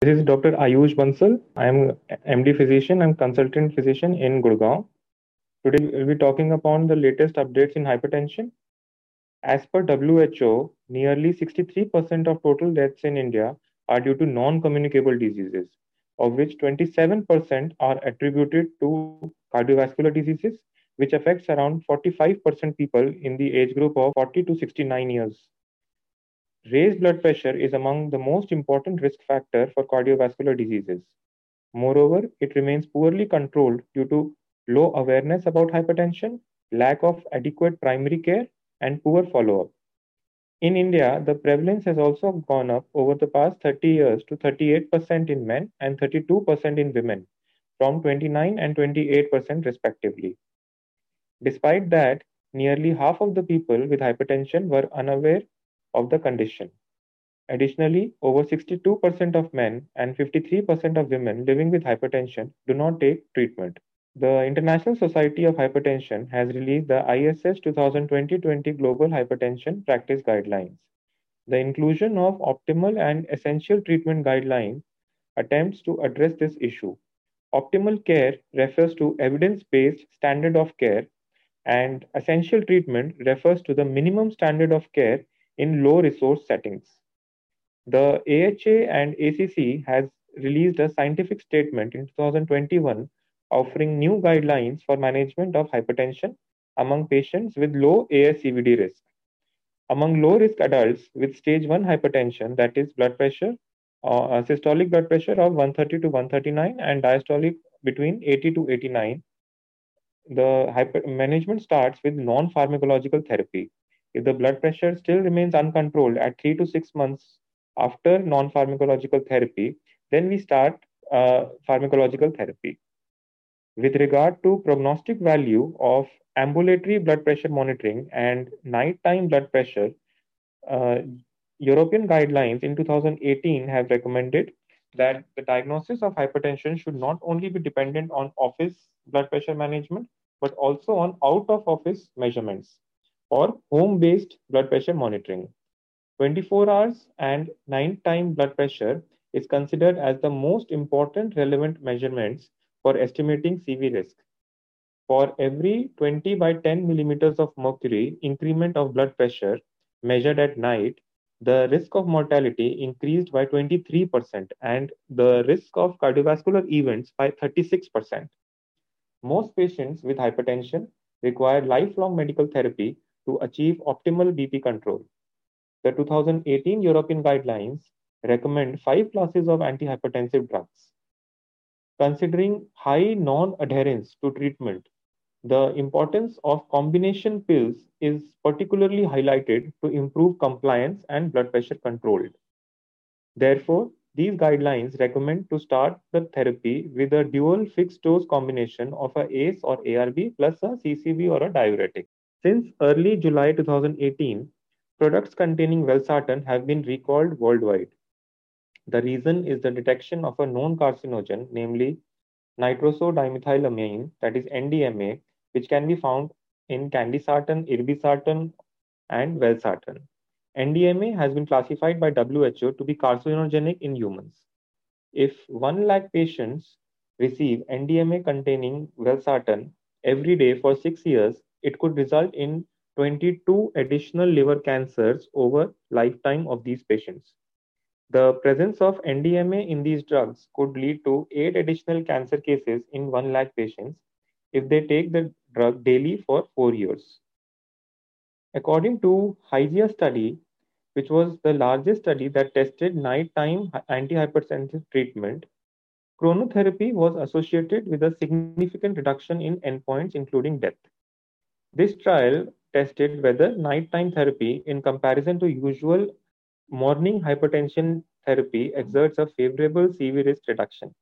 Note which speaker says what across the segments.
Speaker 1: This is Dr. Ayush Bansal. I am MD physician and consultant physician in Gurgaon. Today we'll be talking upon the latest updates in hypertension. As per WHO, nearly 63% of total deaths in India are due to non-communicable diseases, of which 27% are attributed to cardiovascular diseases, which affects around 45% people in the age group of 40 to 69 years. Raised blood pressure is among the most important risk factor for cardiovascular diseases. Moreover, it remains poorly controlled due to low awareness about hypertension, lack of adequate primary care, and poor follow-up. In India, the prevalence has also gone up over the past 30 years to 38% in men and 32% in women, from 29 and 28% respectively. Despite that, nearly half of the people with hypertension were unaware of the condition. Additionally, over 62% of men and 53% of women living with hypertension do not take treatment. The International Society of Hypertension has released the ISH 2020-20 Global Hypertension Practice Guidelines. The inclusion of optimal and essential treatment guidelines attempts to address this issue. Optimal care refers to evidence-based standard of care and essential treatment refers to the minimum standard of care in low resource settings. The AHA and ACC has released a scientific statement in 2021 offering new guidelines for management of hypertension among patients with low ASCVD risk. Among low risk adults with stage 1 hypertension, that is blood pressure, uh, systolic blood pressure of 130 to 139 and diastolic between 80 to 89, the hyper management starts with non pharmacological therapy. If the blood pressure still remains uncontrolled at three to six months after non pharmacological therapy, then we start uh, pharmacological therapy. With regard to prognostic value of ambulatory blood pressure monitoring and nighttime blood pressure, uh, European guidelines in 2018 have recommended that the diagnosis of hypertension should not only be dependent on office blood pressure management, but also on out of office measurements or home-based blood pressure monitoring. 24 hours and 9 time blood pressure is considered as the most important relevant measurements for estimating CV risk. For every 20 by 10 millimeters of mercury increment of blood pressure measured at night, the risk of mortality increased by 23% and the risk of cardiovascular events by 36%. Most patients with hypertension require lifelong medical therapy to achieve optimal BP control. The 2018 European guidelines recommend five classes of antihypertensive drugs. Considering high non adherence to treatment, the importance of combination pills is particularly highlighted to improve compliance and blood pressure control. Therefore, these guidelines recommend to start the therapy with a dual fixed dose combination of a ACE or ARB plus a CCB or a diuretic. Since early July 2018, products containing valsartan have been recalled worldwide. The reason is the detection of a known carcinogen, namely nitrosodimethylamine, that is NDMA, which can be found in candesartan, irbesartan, and valsartan. NDMA has been classified by WHO to be carcinogenic in humans. If 1 lakh patients receive NDMA containing valsartan every day for 6 years, it could result in 22 additional liver cancers over lifetime of these patients. The presence of NDMA in these drugs could lead to 8 additional cancer cases in 1 lakh patients if they take the drug daily for 4 years. According to Hygia study, which was the largest study that tested nighttime antihypertensive treatment, chronotherapy was associated with a significant reduction in endpoints, including death. This trial tested whether nighttime therapy, in comparison to usual morning hypertension therapy, exerts a favorable CV risk reduction.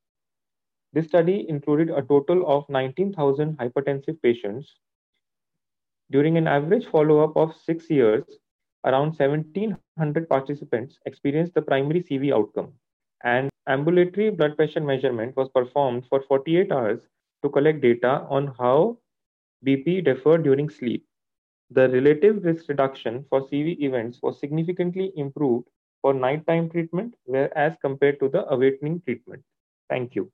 Speaker 1: This study included a total of 19,000 hypertensive patients. During an average follow up of six years, around 1,700 participants experienced the primary CV outcome, and ambulatory blood pressure measurement was performed for 48 hours to collect data on how BP deferred during sleep. The relative risk reduction for CV events was significantly improved for nighttime treatment where as compared to the awakening treatment. Thank you.